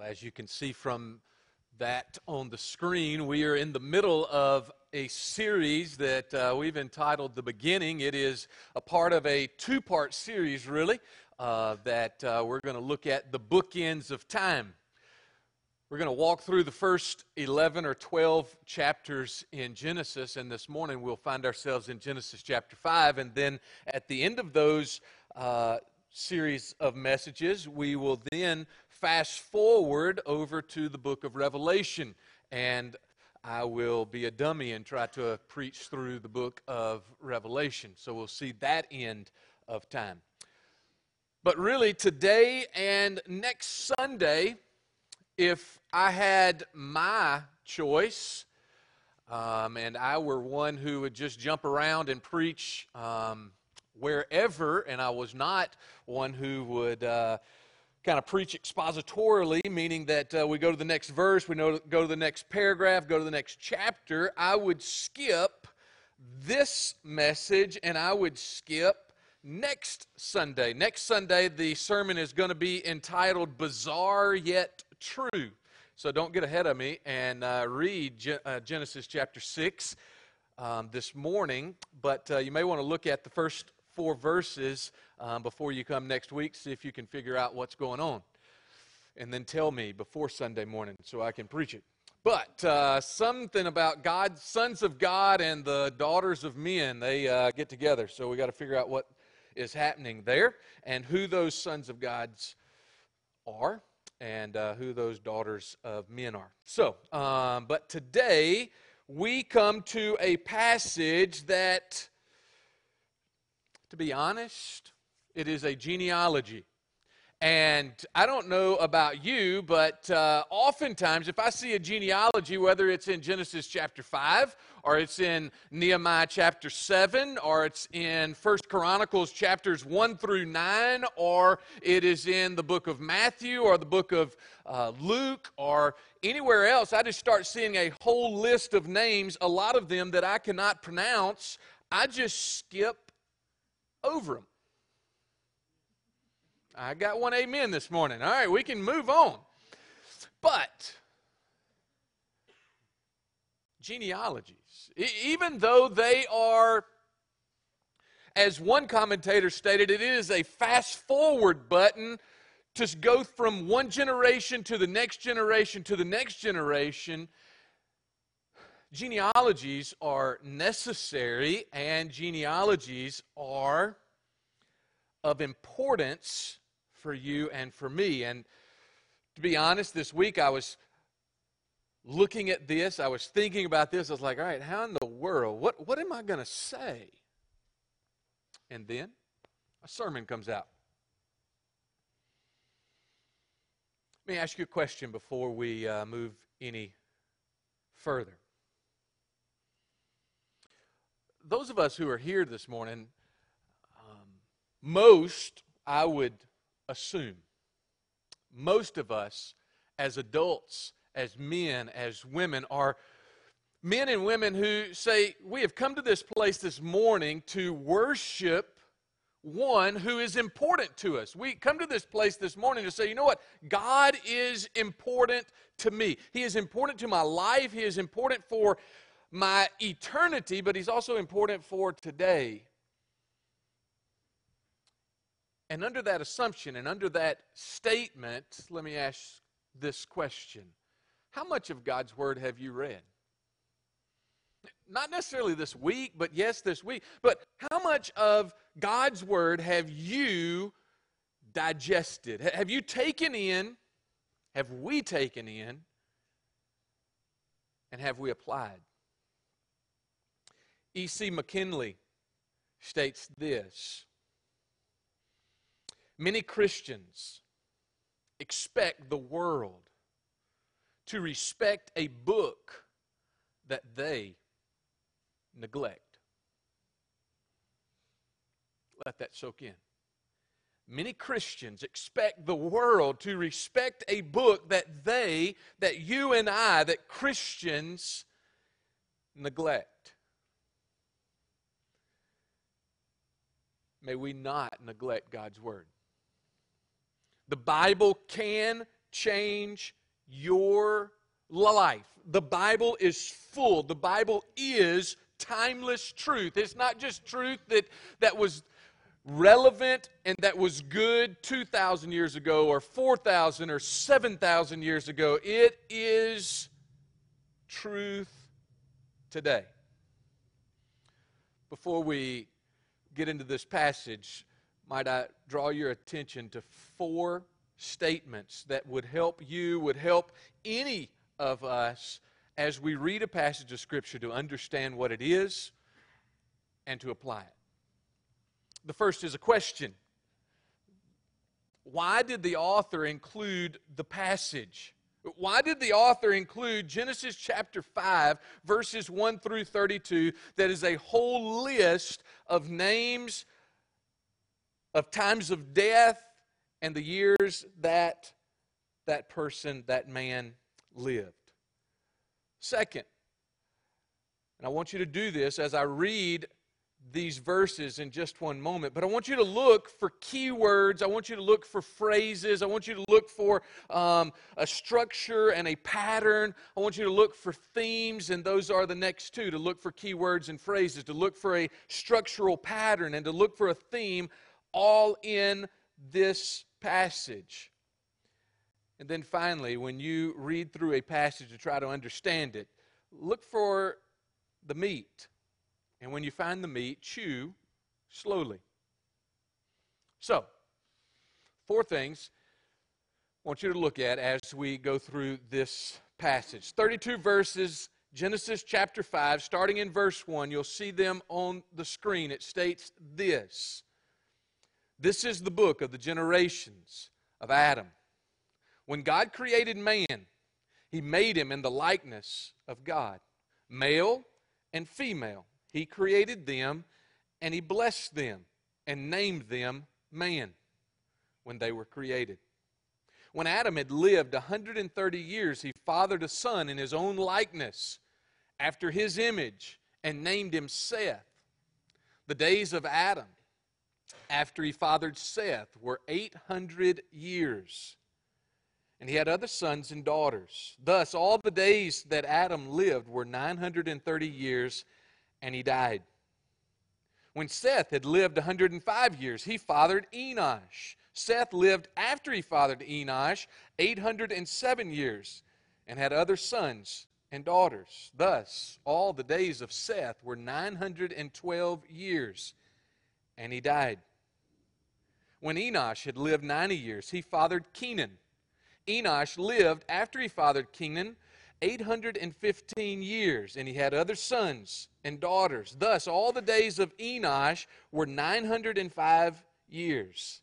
Well, as you can see from that on the screen, we are in the middle of a series that uh, we've entitled The Beginning. It is a part of a two part series, really, uh, that uh, we're going to look at the bookends of time. We're going to walk through the first 11 or 12 chapters in Genesis, and this morning we'll find ourselves in Genesis chapter 5. And then at the end of those uh, series of messages, we will then fast forward over to the book of Revelation. And I will be a dummy and try to preach through the book of Revelation. So we'll see that end of time. But really, today and next Sunday, if I had my choice, um, and I were one who would just jump around and preach um, wherever, and I was not one who would uh, kind of preach expositorily, meaning that uh, we go to the next verse, we know, go to the next paragraph, go to the next chapter. I would skip this message and I would skip next Sunday. Next Sunday, the sermon is going to be entitled Bizarre Yet True. So don't get ahead of me and uh, read Ge- uh, Genesis chapter 6 um, this morning, but uh, you may want to look at the first four verses um, before you come next week, see if you can figure out what's going on. And then tell me before Sunday morning so I can preach it. But uh, something about God, sons of God and the daughters of men, they uh, get together. So we got to figure out what is happening there and who those sons of God's are and uh, who those daughters of men are. So, um, but today we come to a passage that to be honest, it is a genealogy. And I don't know about you, but uh, oftentimes if I see a genealogy, whether it's in Genesis chapter 5, or it's in Nehemiah chapter 7, or it's in First Chronicles chapters 1 through 9, or it is in the book of Matthew, or the book of uh, Luke, or anywhere else, I just start seeing a whole list of names, a lot of them that I cannot pronounce. I just skip over them. I got one amen this morning. All right, we can move on. But genealogies, even though they are, as one commentator stated, it is a fast forward button to go from one generation to the next generation to the next generation. Genealogies are necessary, and genealogies are of importance for you and for me. And to be honest, this week I was looking at this, I was thinking about this. I was like, all right, how in the world? What, what am I going to say? And then a sermon comes out. Let me ask you a question before we uh, move any further those of us who are here this morning, um, most, I would assume, most of us as adults, as men, as women, are men and women who say, We have come to this place this morning to worship one who is important to us. We come to this place this morning to say, you know what? God is important to me. He is important to my life. He is important for my eternity, but He's also important for today. And under that assumption and under that statement, let me ask this question How much of God's Word have you read? Not necessarily this week, but yes, this week. But how much of God's Word have you digested? Have you taken in? Have we taken in? And have we applied? E.C. McKinley states this Many Christians expect the world to respect a book that they neglect. Let that soak in. Many Christians expect the world to respect a book that they, that you and I, that Christians neglect. May we not neglect God's Word. The Bible can change your life. The Bible is full. The Bible is timeless truth. It's not just truth that, that was relevant and that was good 2,000 years ago or 4,000 or 7,000 years ago. It is truth today. Before we get into this passage, might I draw your attention to four statements that would help you, would help any of us as we read a passage of Scripture to understand what it is and to apply it. The first is a question Why did the author include the passage? Why did the author include Genesis chapter 5, verses 1 through 32, that is a whole list of names of times of death and the years that that person, that man lived? Second, and I want you to do this as I read these verses in just one moment, but I want you to look for keywords. I want you to look for phrases. I want you to look for um, a structure and a pattern. I want you to look for themes, and those are the next two to look for keywords and phrases, to look for a structural pattern, and to look for a theme all in this passage. And then finally, when you read through a passage to try to understand it, look for the meat and when you find the meat, chew slowly. So, four things I want you to look at as we go through this passage. 32 verses, Genesis chapter 5, starting in verse 1. You'll see them on the screen. It states this This is the book of the generations of Adam. When God created man, he made him in the likeness of God, male and female. He created them and He blessed them and named them man when they were created. When Adam had lived 130 years, he fathered a son in his own likeness, after his image, and named him Seth. The days of Adam, after he fathered Seth, were 800 years. And he had other sons and daughters. Thus, all the days that Adam lived were 930 years and he died. When Seth had lived 105 years, he fathered Enosh. Seth lived after he fathered Enosh 807 years and had other sons and daughters. Thus, all the days of Seth were 912 years, and he died. When Enosh had lived 90 years, he fathered Kenan. Enosh lived after he fathered Kenan 815 years, and he had other sons and daughters. Thus, all the days of Enosh were 905 years,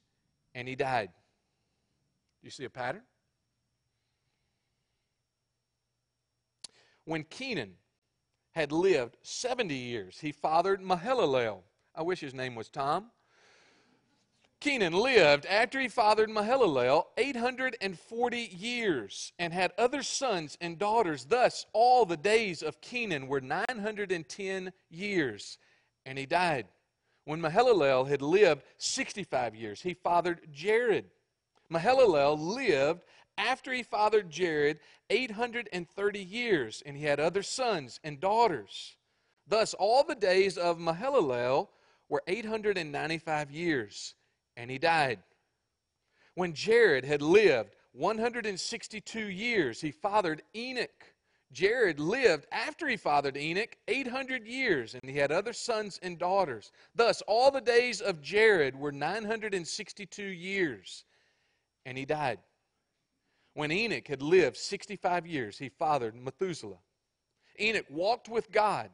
and he died. You see a pattern? When Kenan had lived 70 years, he fathered Mahalalel. I wish his name was Tom. Kenan lived after he fathered Mahalalel 840 years and had other sons and daughters. Thus, all the days of Kenan were 910 years, and he died. When Mahalalel had lived 65 years, he fathered Jared. Mahalalel lived after he fathered Jared 830 years, and he had other sons and daughters. Thus, all the days of Mahalalel were 895 years and he died. When Jared had lived 162 years, he fathered Enoch. Jared lived after he fathered Enoch 800 years, and he had other sons and daughters. Thus, all the days of Jared were 962 years, and he died. When Enoch had lived 65 years, he fathered Methuselah. Enoch walked with God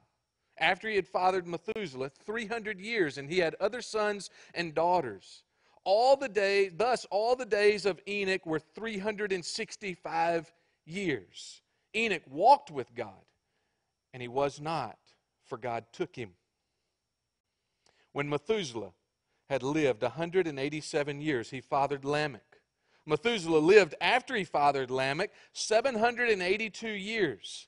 after he had fathered Methuselah 300 years, and he had other sons and daughters all the days, thus all the days of Enoch were 365 years. Enoch walked with God, and he was not, for God took him. When Methuselah had lived 187 years, he fathered Lamech. Methuselah lived after he fathered Lamech 782 years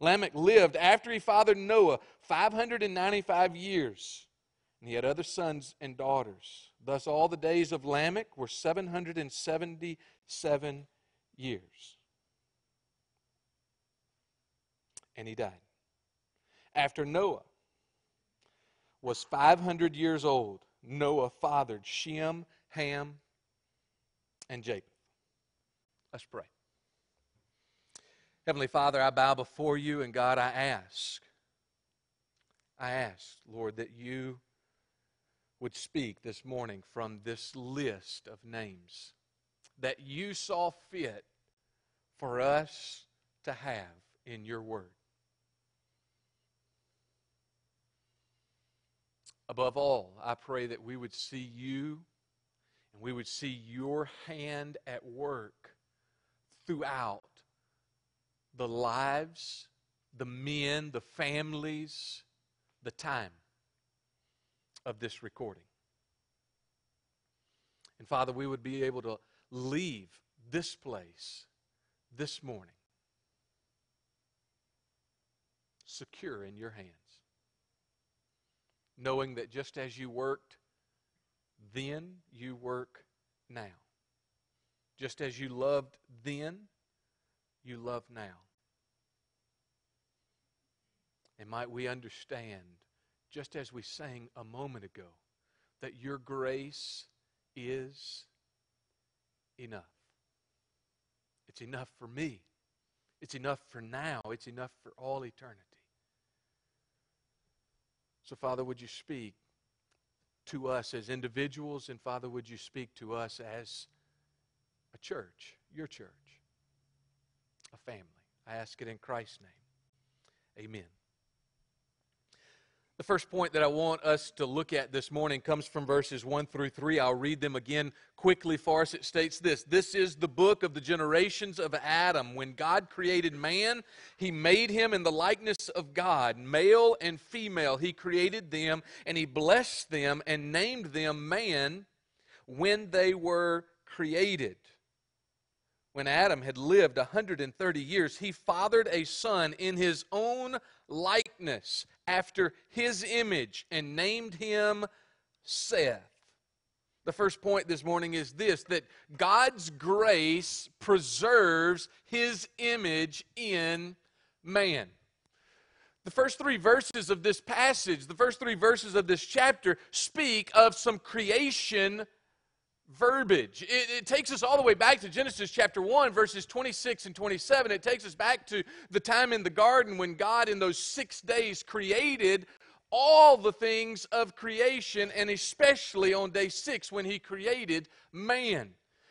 Lamech lived after he fathered Noah 595 years, and he had other sons and daughters. Thus, all the days of Lamech were 777 years. And he died. After Noah was 500 years old, Noah fathered Shem, Ham, and Japheth. Let's pray. Heavenly Father, I bow before you, and God, I ask, I ask, Lord, that you would speak this morning from this list of names that you saw fit for us to have in your word. Above all, I pray that we would see you and we would see your hand at work throughout the lives, the men, the families, the time of this recording. And Father, we would be able to leave this place this morning secure in your hands, knowing that just as you worked then, you work now. Just as you loved then, you love now. And might we understand, just as we sang a moment ago, that your grace is enough. It's enough for me. It's enough for now. It's enough for all eternity. So, Father, would you speak to us as individuals? And, Father, would you speak to us as a church, your church, a family? I ask it in Christ's name. Amen. The first point that I want us to look at this morning comes from verses 1 through 3. I'll read them again quickly for us. It states this This is the book of the generations of Adam. When God created man, he made him in the likeness of God. Male and female, he created them, and he blessed them and named them man when they were created. When Adam had lived 130 years, he fathered a son in his own likeness after his image and named him Seth. The first point this morning is this that God's grace preserves his image in man. The first three verses of this passage, the first three verses of this chapter, speak of some creation verbiage. It, it, takes us all the way back to Genesis chapter 1, verses 26 and 27. It takes us back to the time in the garden when God, in those six days, created all the things of creation, and especially on day six when He created man.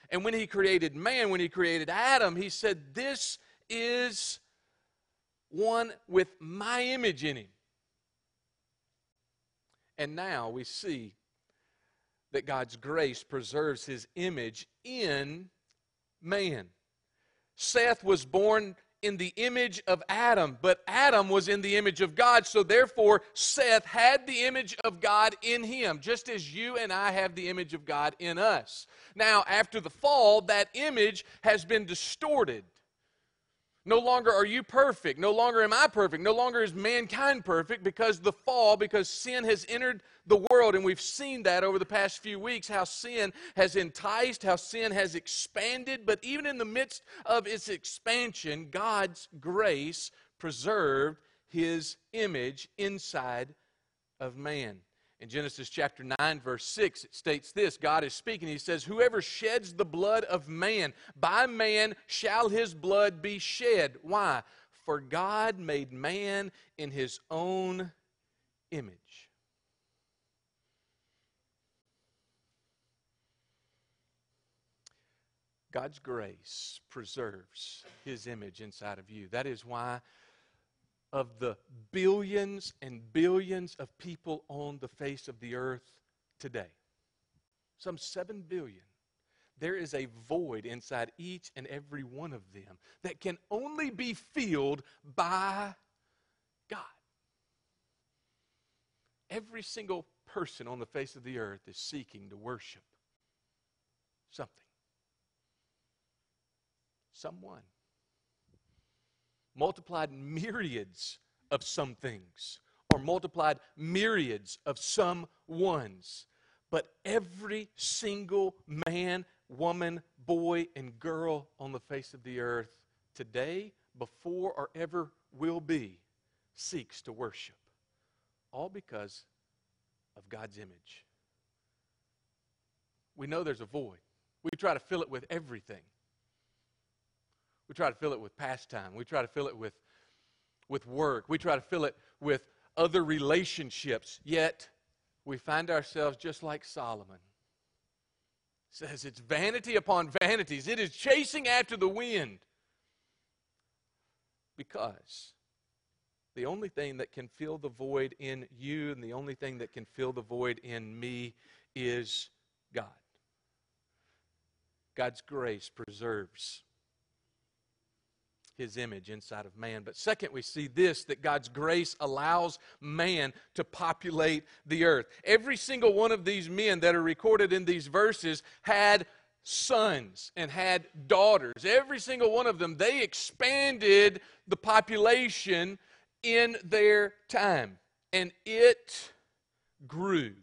And when He created man, when He created Adam, He said, This is one with my image in him. And now we see that God's grace preserves his image in man. Seth was born in the image of Adam, but Adam was in the image of God, so therefore Seth had the image of God in him, just as you and I have the image of God in us. Now, after the fall, that image has been distorted. No longer are you perfect. No longer am I perfect. No longer is mankind perfect because the fall, because sin has entered the world. And we've seen that over the past few weeks how sin has enticed, how sin has expanded. But even in the midst of its expansion, God's grace preserved his image inside of man. In Genesis chapter 9, verse 6, it states this God is speaking. He says, Whoever sheds the blood of man, by man shall his blood be shed. Why? For God made man in his own image. God's grace preserves his image inside of you. That is why of the billions and billions of people on the face of the earth today. Some 7 billion. there is a void inside each and every one of them that can only be filled by God. Every single person on the face of the earth is seeking to worship something, someone. Multiplied myriads of some things, or multiplied myriads of some ones. But every single man, woman, boy, and girl on the face of the earth today, before, or ever will be, seeks to worship. All because of God's image. We know there's a void. We try to fill it with everything. We try to fill it with pastime. We try to fill it with, with work. We try to fill it with other relationships. Yet, we find ourselves just like Solomon. says it's vanity upon vanities. It is chasing after the wind. Because the only thing that can fill the void in you and the only thing that can fill the void in me is God. God's grace preserves his image inside of man. But second, we see this that God's grace allows man to populate the earth. Every single one of these men that are recorded in these verses had sons and had daughters. Every single one of them, they expanded the population in their time. And it grew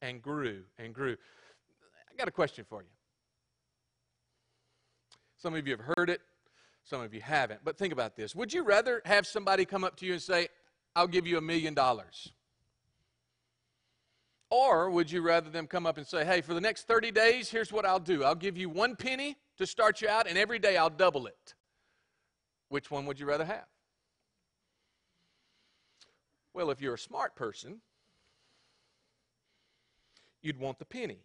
and grew and grew. I got a question for you. Some of you have heard it, some of you haven't. But think about this. Would you rather have somebody come up to you and say, I'll give you a million dollars? Or would you rather them come up and say, hey, for the next 30 days, here's what I'll do I'll give you one penny to start you out, and every day I'll double it? Which one would you rather have? Well, if you're a smart person, you'd want the penny.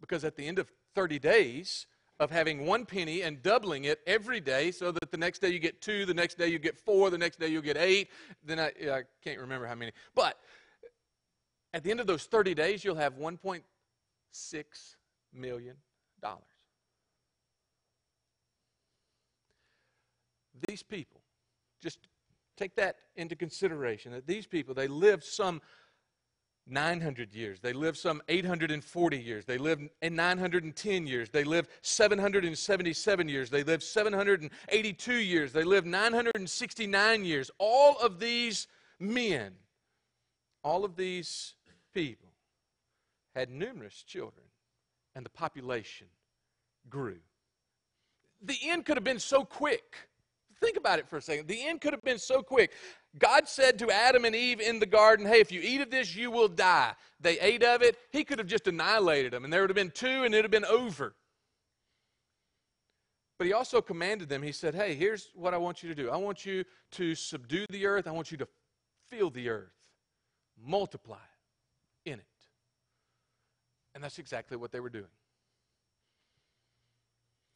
Because at the end of 30 days of having one penny and doubling it every day so that the next day you get two, the next day you get four, the next day you'll get eight, then I, I can't remember how many. But at the end of those 30 days, you'll have $1.6 million. These people, just Take that into consideration that these people, they lived some 900 years. They lived some 840 years. They lived in 910 years. They lived 777 years. They lived 782 years. They lived 969 years. All of these men, all of these people had numerous children, and the population grew. The end could have been so quick Think about it for a second. The end could have been so quick. God said to Adam and Eve in the garden, Hey, if you eat of this, you will die. They ate of it. He could have just annihilated them, and there would have been two, and it would have been over. But he also commanded them, He said, Hey, here's what I want you to do. I want you to subdue the earth, I want you to fill the earth, multiply in it. And that's exactly what they were doing.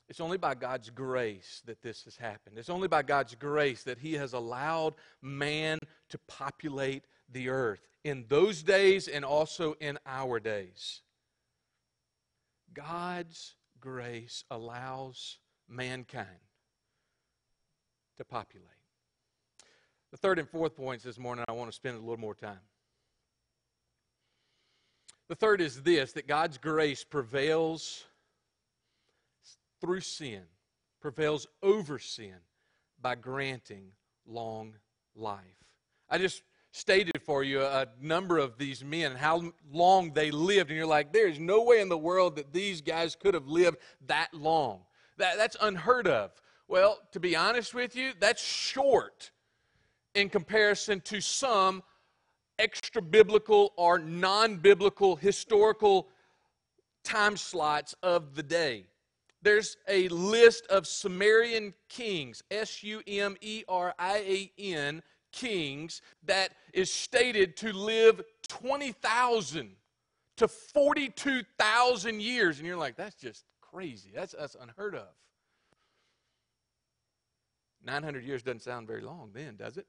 It's only by God's grace that this has happened. It's only by God's grace that He has allowed man to populate the earth in those days and also in our days. God's grace allows mankind to populate. The third and fourth points this morning, I want to spend a little more time. The third is this that God's grace prevails through sin, prevails over sin by granting long life. I just stated for you a number of these men and how long they lived, and you're like, there's no way in the world that these guys could have lived that long. That, that's unheard of. Well, to be honest with you, that's short in comparison to some extra biblical or non biblical historical time slots of the day there's a list of Sumerian kings, S U M E R I A N, kings, that is stated to live 20,000 to 42,000 years. And you're like, that's just crazy. That's, that's unheard of. 900 years doesn't sound very long then, does it?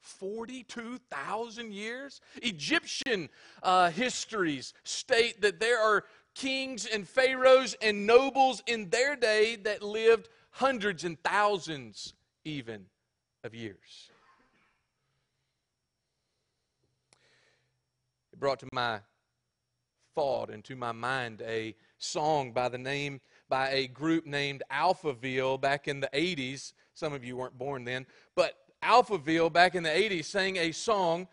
42,000 years? Egyptian uh, histories state that there are kings and pharaohs and nobles in their day that lived hundreds and thousands even of years. It brought to my thought and to my mind a song by the name by a group named Alphaville back in the 80s. Some of you weren't born then, but Alphaville back in the 80s sang a song.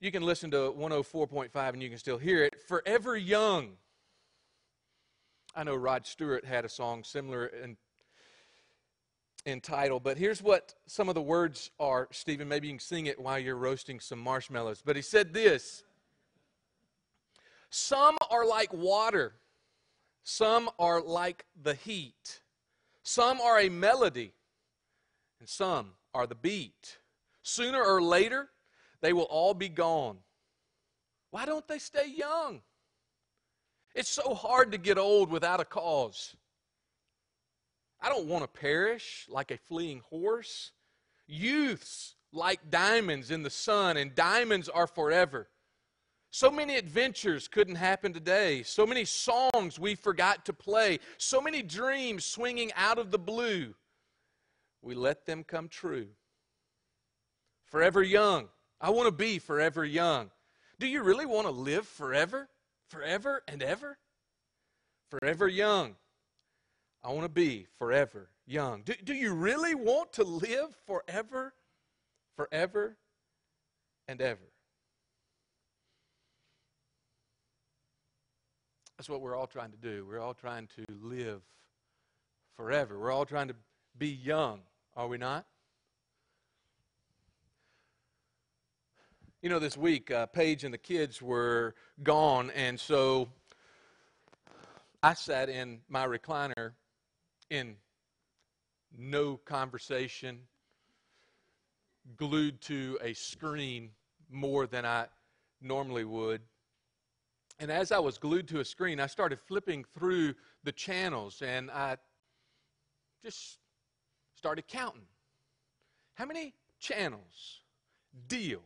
You can listen to 104.5 and you can still hear it. Forever Young. I know Rod Stewart had a song similar in, in title, but here's what some of the words are, Stephen. Maybe you can sing it while you're roasting some marshmallows. But he said this Some are like water some are like the heat. Some are a melody, and some are the beat. Sooner or later, they will all be gone. Why don't they stay young? It's so hard to get old without a cause. I don't want to perish like a fleeing horse. Youths like diamonds in the sun, and diamonds are forever. So many adventures couldn't happen today. So many songs we forgot to play. So many dreams swinging out of the blue. We let them come true. Forever young. I want to be forever young. Do you really want to live forever? Forever and ever? Forever young. I want to be forever young. Do, do you really want to live forever? Forever and ever. That's what we're all trying to do. We're all trying to live forever. We're all trying to be young, are we not? You know, this week, uh, Paige and the kids were gone, and so I sat in my recliner in no conversation, glued to a screen more than I normally would. And as I was glued to a screen, I started flipping through the channels and I just started counting. How many channels deal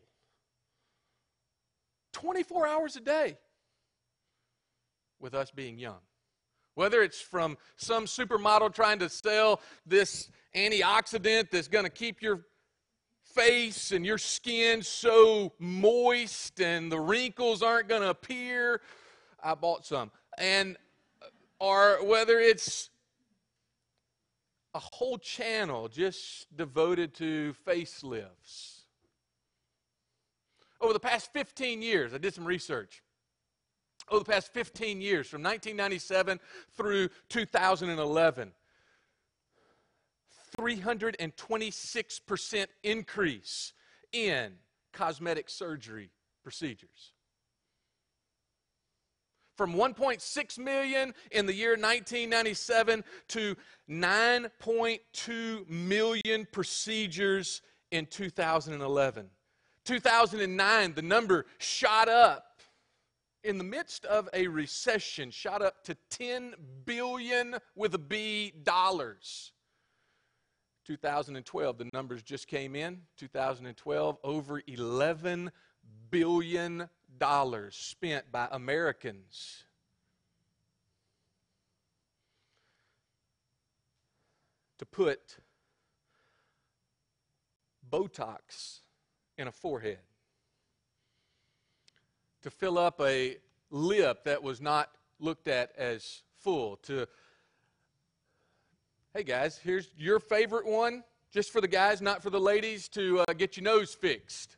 24 hours a day with us being young? Whether it's from some supermodel trying to sell this antioxidant that's going to keep your face and your skin so moist and the wrinkles aren't going to appear. I bought some. And uh, or whether it's a whole channel just devoted to facelifts. Over the past 15 years, I did some research. Over the past 15 years, from 1997 through 2011, 326% increase in cosmetic surgery procedures. From 1.6 million in the year 1997 to 9.2 million procedures in 2011. 2009, the number shot up in the midst of a recession, shot up to 10 billion with a B dollars. 2012, the numbers just came in. 2012, over 11 billion dollars spent by Americans to put Botox in a forehead, to fill up a lip that was not looked at as full, to Hey guys, here's your favorite one, just for the guys, not for the ladies, to uh, get your nose fixed.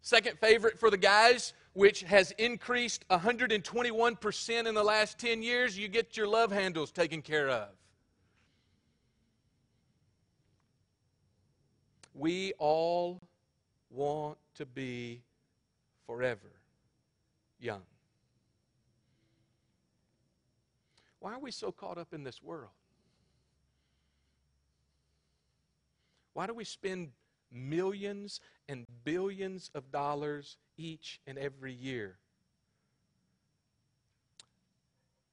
Second favorite for the guys, which has increased 121% in the last 10 years, you get your love handles taken care of. We all want to be forever young. Why are we so caught up in this world? Why do we spend millions and billions of dollars each and every year?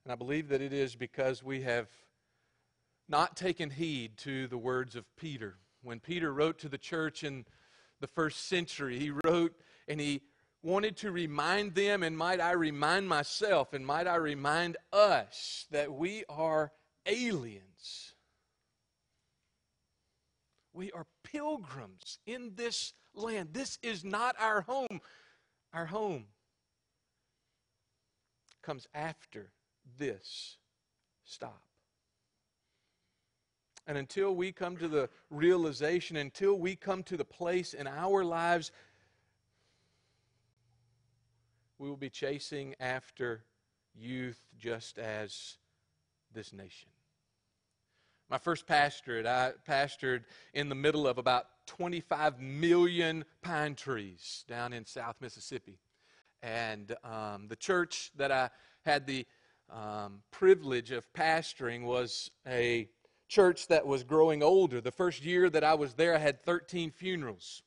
And I believe that it is because we have not taken heed to the words of Peter. When Peter wrote to the church in the first century, he wrote and he wanted to remind them, and might I remind myself, and might I remind us, that we are aliens. We are pilgrims in this land. This is not our home. Our home comes after this stop. And until we come to the realization, until we come to the place in our lives, we will be chasing after youth just as this nation. My first pastorate, I pastored in the middle of about 25 million pine trees down in South Mississippi. And um, the church that I had the um, privilege of pastoring was a church that was growing older. The first year that I was there, I had 13 funerals.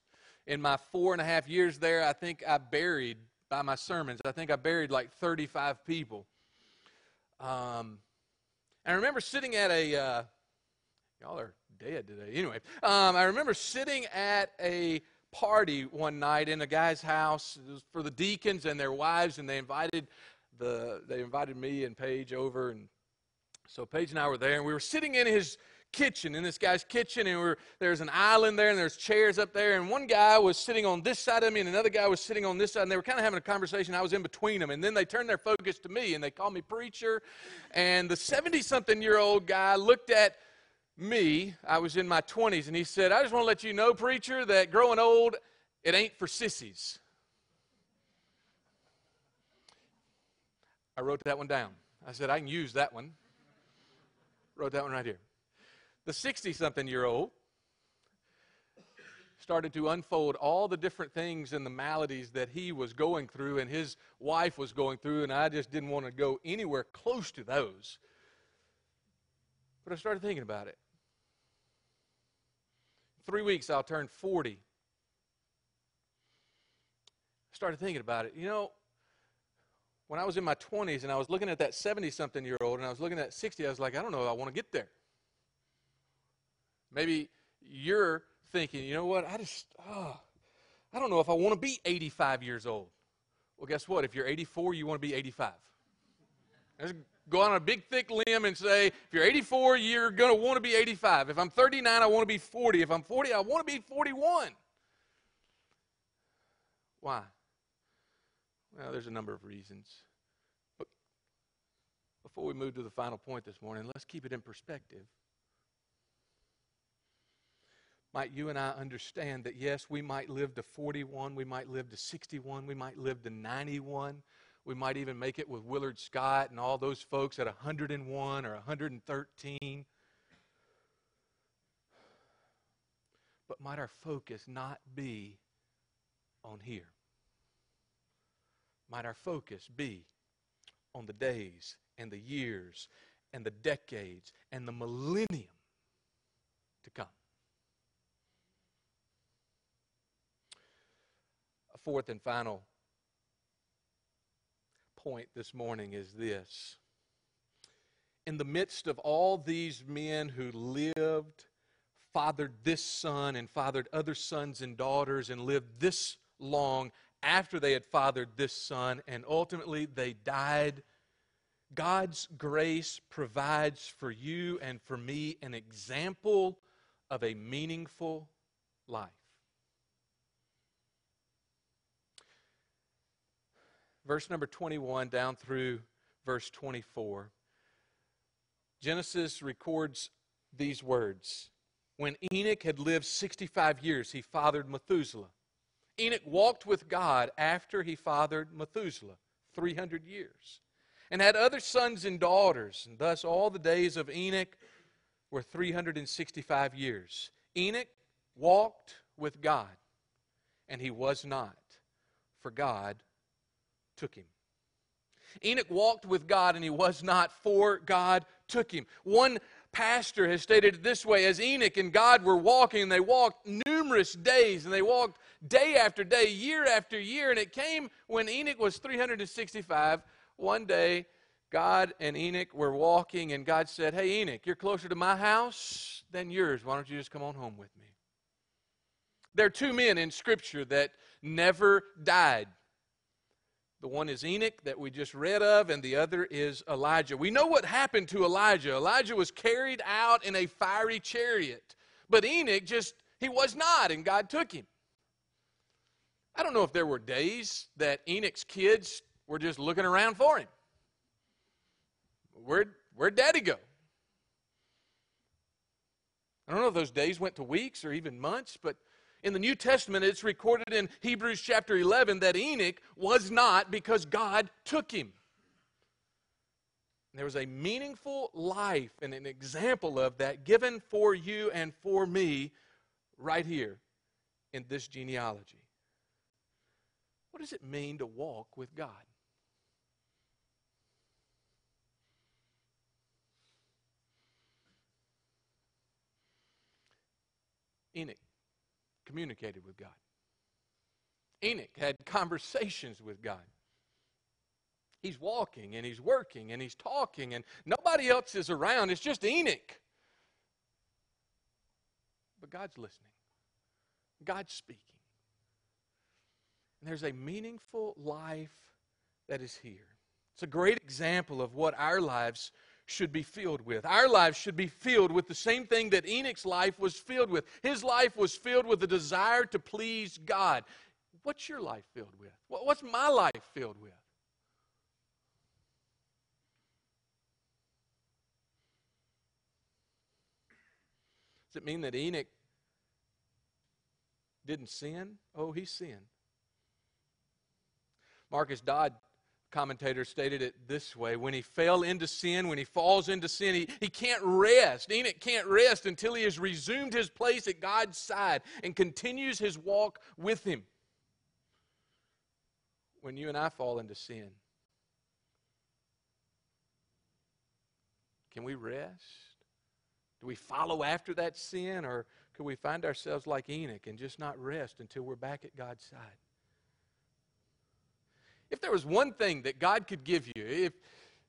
In my four and a half years there, I think I buried, by my sermons, I think I buried like 35 people. Um, I remember sitting at a, uh, y'all are dead today. Anyway, um, I remember sitting at a party one night in a guy's house for the deacons and their wives, and they invited the they invited me and Paige over, and so Paige and I were there, and we were sitting in his kitchen, in this guy's kitchen, and we there's an island there, and there's chairs up there, and one guy was sitting on this side of me, and another guy was sitting on this side, and they were kind of having a conversation. I was in between them, and then they turned their focus to me, and they called me preacher, and the 70-something-year-old guy looked at me, I was in my 20s, and he said, I just want to let you know, preacher, that growing old, it ain't for sissies. I wrote that one down. I said, I can use that one. Wrote that one right here. The 60 something year old started to unfold all the different things and the maladies that he was going through and his wife was going through, and I just didn't want to go anywhere close to those. But I started thinking about it. Three weeks, I'll turn 40. I started thinking about it. You know, when I was in my 20s and I was looking at that 70 something year old and I was looking at 60, I was like, I don't know, I want to get there. Maybe you're thinking, you know what, I just, oh, I don't know if I want to be 85 years old. Well, guess what? If you're 84, you want to be 85. Let's go on a big, thick limb and say, if you're 84, you're going to want to be 85. If I'm 39, I want to be 40. If I'm 40, I want to be 41. Why? Well, there's a number of reasons. But before we move to the final point this morning, let's keep it in perspective. Might you and I understand that, yes, we might live to 41, we might live to 61, we might live to 91, we might even make it with Willard Scott and all those folks at 101 or 113. But might our focus not be on here? Might our focus be on the days and the years and the decades and the millennium to come? A fourth and final point this morning is this. In the midst of all these men who lived, fathered this son, and fathered other sons and daughters, and lived this long after they had fathered this son, and ultimately they died, God's grace provides for you and for me an example of a meaningful life. Verse number 21 down through verse 24. Genesis records these words When Enoch had lived 65 years, he fathered Methuselah. Enoch walked with God after he fathered Methuselah, 300 years, and had other sons and daughters, and thus all the days of Enoch were 365 years. Enoch walked with God, and he was not, for God took him. Enoch walked with God, and he was not, for God took him. One pastor has stated it this way as Enoch and God were walking, they walked numerous days, and they walked day after day, year after year. And it came when Enoch was 365. One day, God and Enoch were walking, and God said, Hey, Enoch, you're closer to my house than yours. Why don't you just come on home with me? There are two men in Scripture that never died. The one is Enoch that we just read of, and the other is Elijah. We know what happened to Elijah. Elijah was carried out in a fiery chariot, but Enoch just, he was not, and God took him. I don't know if there were days that Enoch's kids were just looking around for him. Where'd, where'd daddy go? I don't know if those days went to weeks or even months, but in the New Testament, it's recorded in Hebrews chapter 11 that Enoch was not because God took him. There was a meaningful life and an example of that given for you and for me right here in this genealogy. What does it mean to walk with God? Enoch communicated with God. Enoch had conversations with God. He's walking and he's working and he's talking, and nobody else is around. It's just Enoch. But God's listening, God's speaking. And there's a meaningful life that is here. It's a great example of what our lives should be filled with. Our lives should be filled with the same thing that Enoch's life was filled with. His life was filled with the desire to please God. What's your life filled with? What's my life filled with? Does it mean that Enoch didn't sin? Oh, he sinned. Marcus Dods commentator stated it this way when he fell into sin, when he falls into sin, he, he can't rest. Enoch can't rest until he has resumed his place at God's side and continues his walk with him. When you and I fall into sin, can we rest? Do we follow after that sin, or could we find ourselves like Enoch and just not rest until we're back at God's side? if there was one thing that God could give you, if,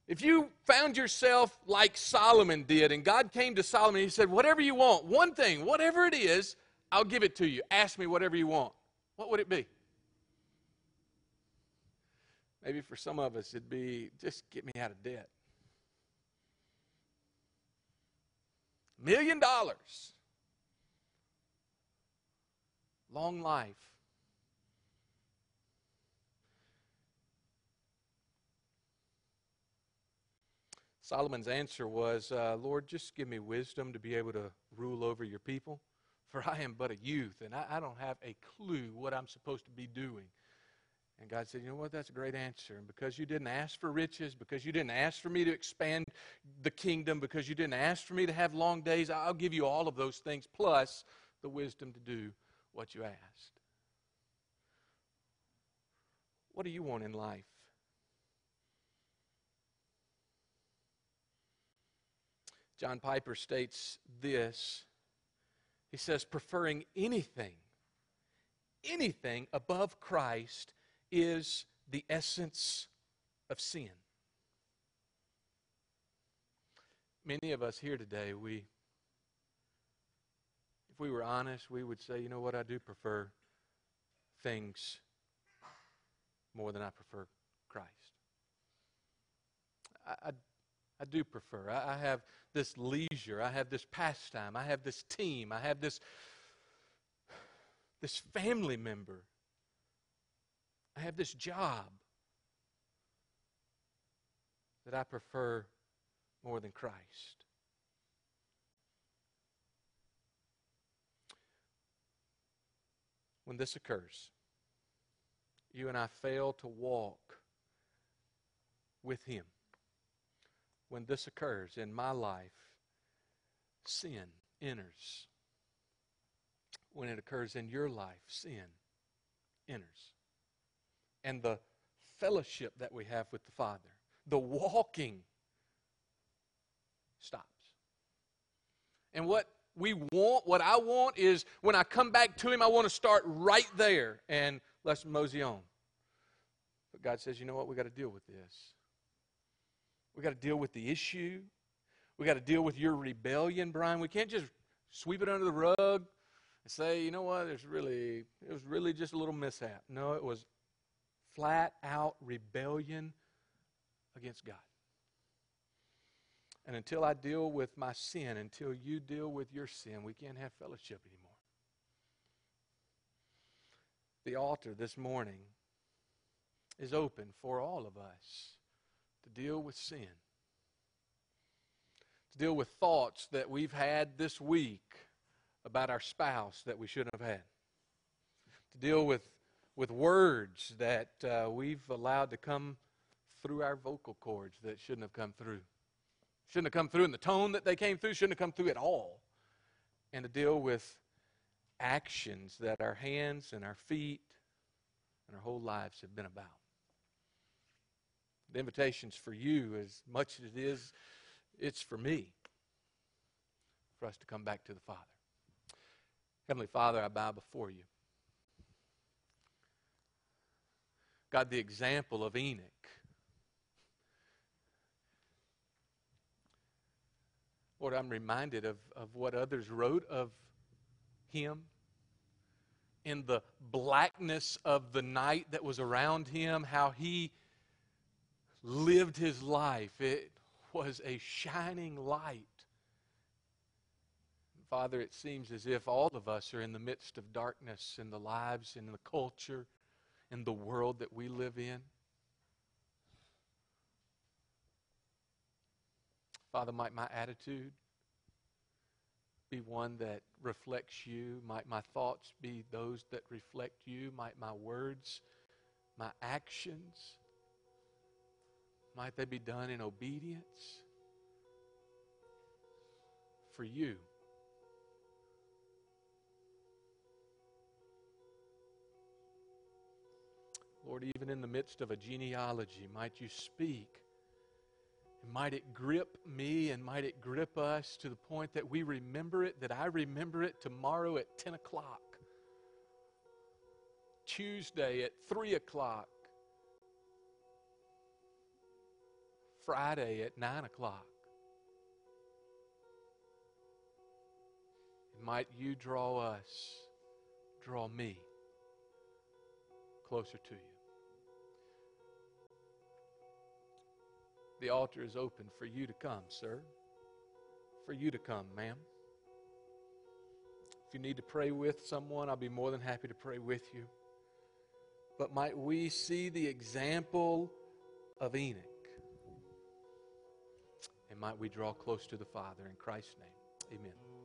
if you found yourself like Solomon did, and God came to Solomon and he said, Whatever you want, one thing, whatever it is, I'll give it to you. Ask me whatever you want. What would it be? Maybe for some of us, it'd be just get me out of debt. Million dollars. Long life. Solomon's answer was, uh, Lord, just give me wisdom to be able to rule over your people, for I am but a youth, and I, I don't have a clue what I'm supposed to be doing. And God said, You know what? That's a great answer. And because you didn't ask for riches, because you didn't ask for me to expand the kingdom, because you didn't ask for me to have long days, I'll give you all of those things, plus the wisdom to do what you asked. What do you want in life? John Piper states this. He says, preferring anything, anything above Christ is the essence of sin. Many of us here today, we, if we were honest, we would say, you know what, I do prefer things more than I prefer Christ. I, I, I do prefer. I, I have this leisure. I have this pastime. I have this team. I have this, this family member. I have this job that I prefer more than Christ. When this occurs, you and I fail to walk with Him when this occurs in my life, sin enters. When it occurs in your life, sin enters. And the fellowship that we have with the Father, the walking, stops. And what we want, what I want is when I come back to Him, I want to start right there and let's mosey on. But God says, you know what? We've got to deal with this. We got to deal with the issue. We got to deal with your rebellion, Brian. We can't just sweep it under the rug and say, you know what, there's really it was really just a little mishap. No, it was flat out rebellion against God. And until I deal with my sin, until you deal with your sin, we can't have fellowship anymore. The altar this morning is open for all of us to deal with sin, to deal with thoughts that we've had this week about our spouse that we shouldn't have had, to deal with, with words that uh, we've allowed to come through our vocal cords that shouldn't have come through. Shouldn't have come through in the tone that they came through, shouldn't have come through at all. And to deal with actions that our hands and our feet and our whole lives have been about. The invitation's for you as much as it is, it's for me, for us to come back to the Father. Heavenly Father, I bow before you. God, the example of Enoch. Lord, I'm reminded of, of what others wrote of him in the blackness of the night that was around him, how he lived his life. It was a shining light. Father, it seems as if all of us are in the midst of darkness in the lives, in the culture, in the world that we live in. Father, might my attitude be one that reflects you? Might my thoughts be those that reflect you? Might my words, my actions, might they be done in obedience for you? Lord, even in the midst of a genealogy, might you speak. And might it grip me and might it grip us to the point that we remember it, that I remember it tomorrow at 10 o'clock, Tuesday at 3 o'clock, Friday at 9 o'clock. And might you draw us, draw me closer to you. The altar is open for you to come, sir. For you to come, ma'am. If you need to pray with someone, I'll be more than happy to pray with you. But might we see the example of Enoch? And might we draw close to the Father in Christ's name. Amen.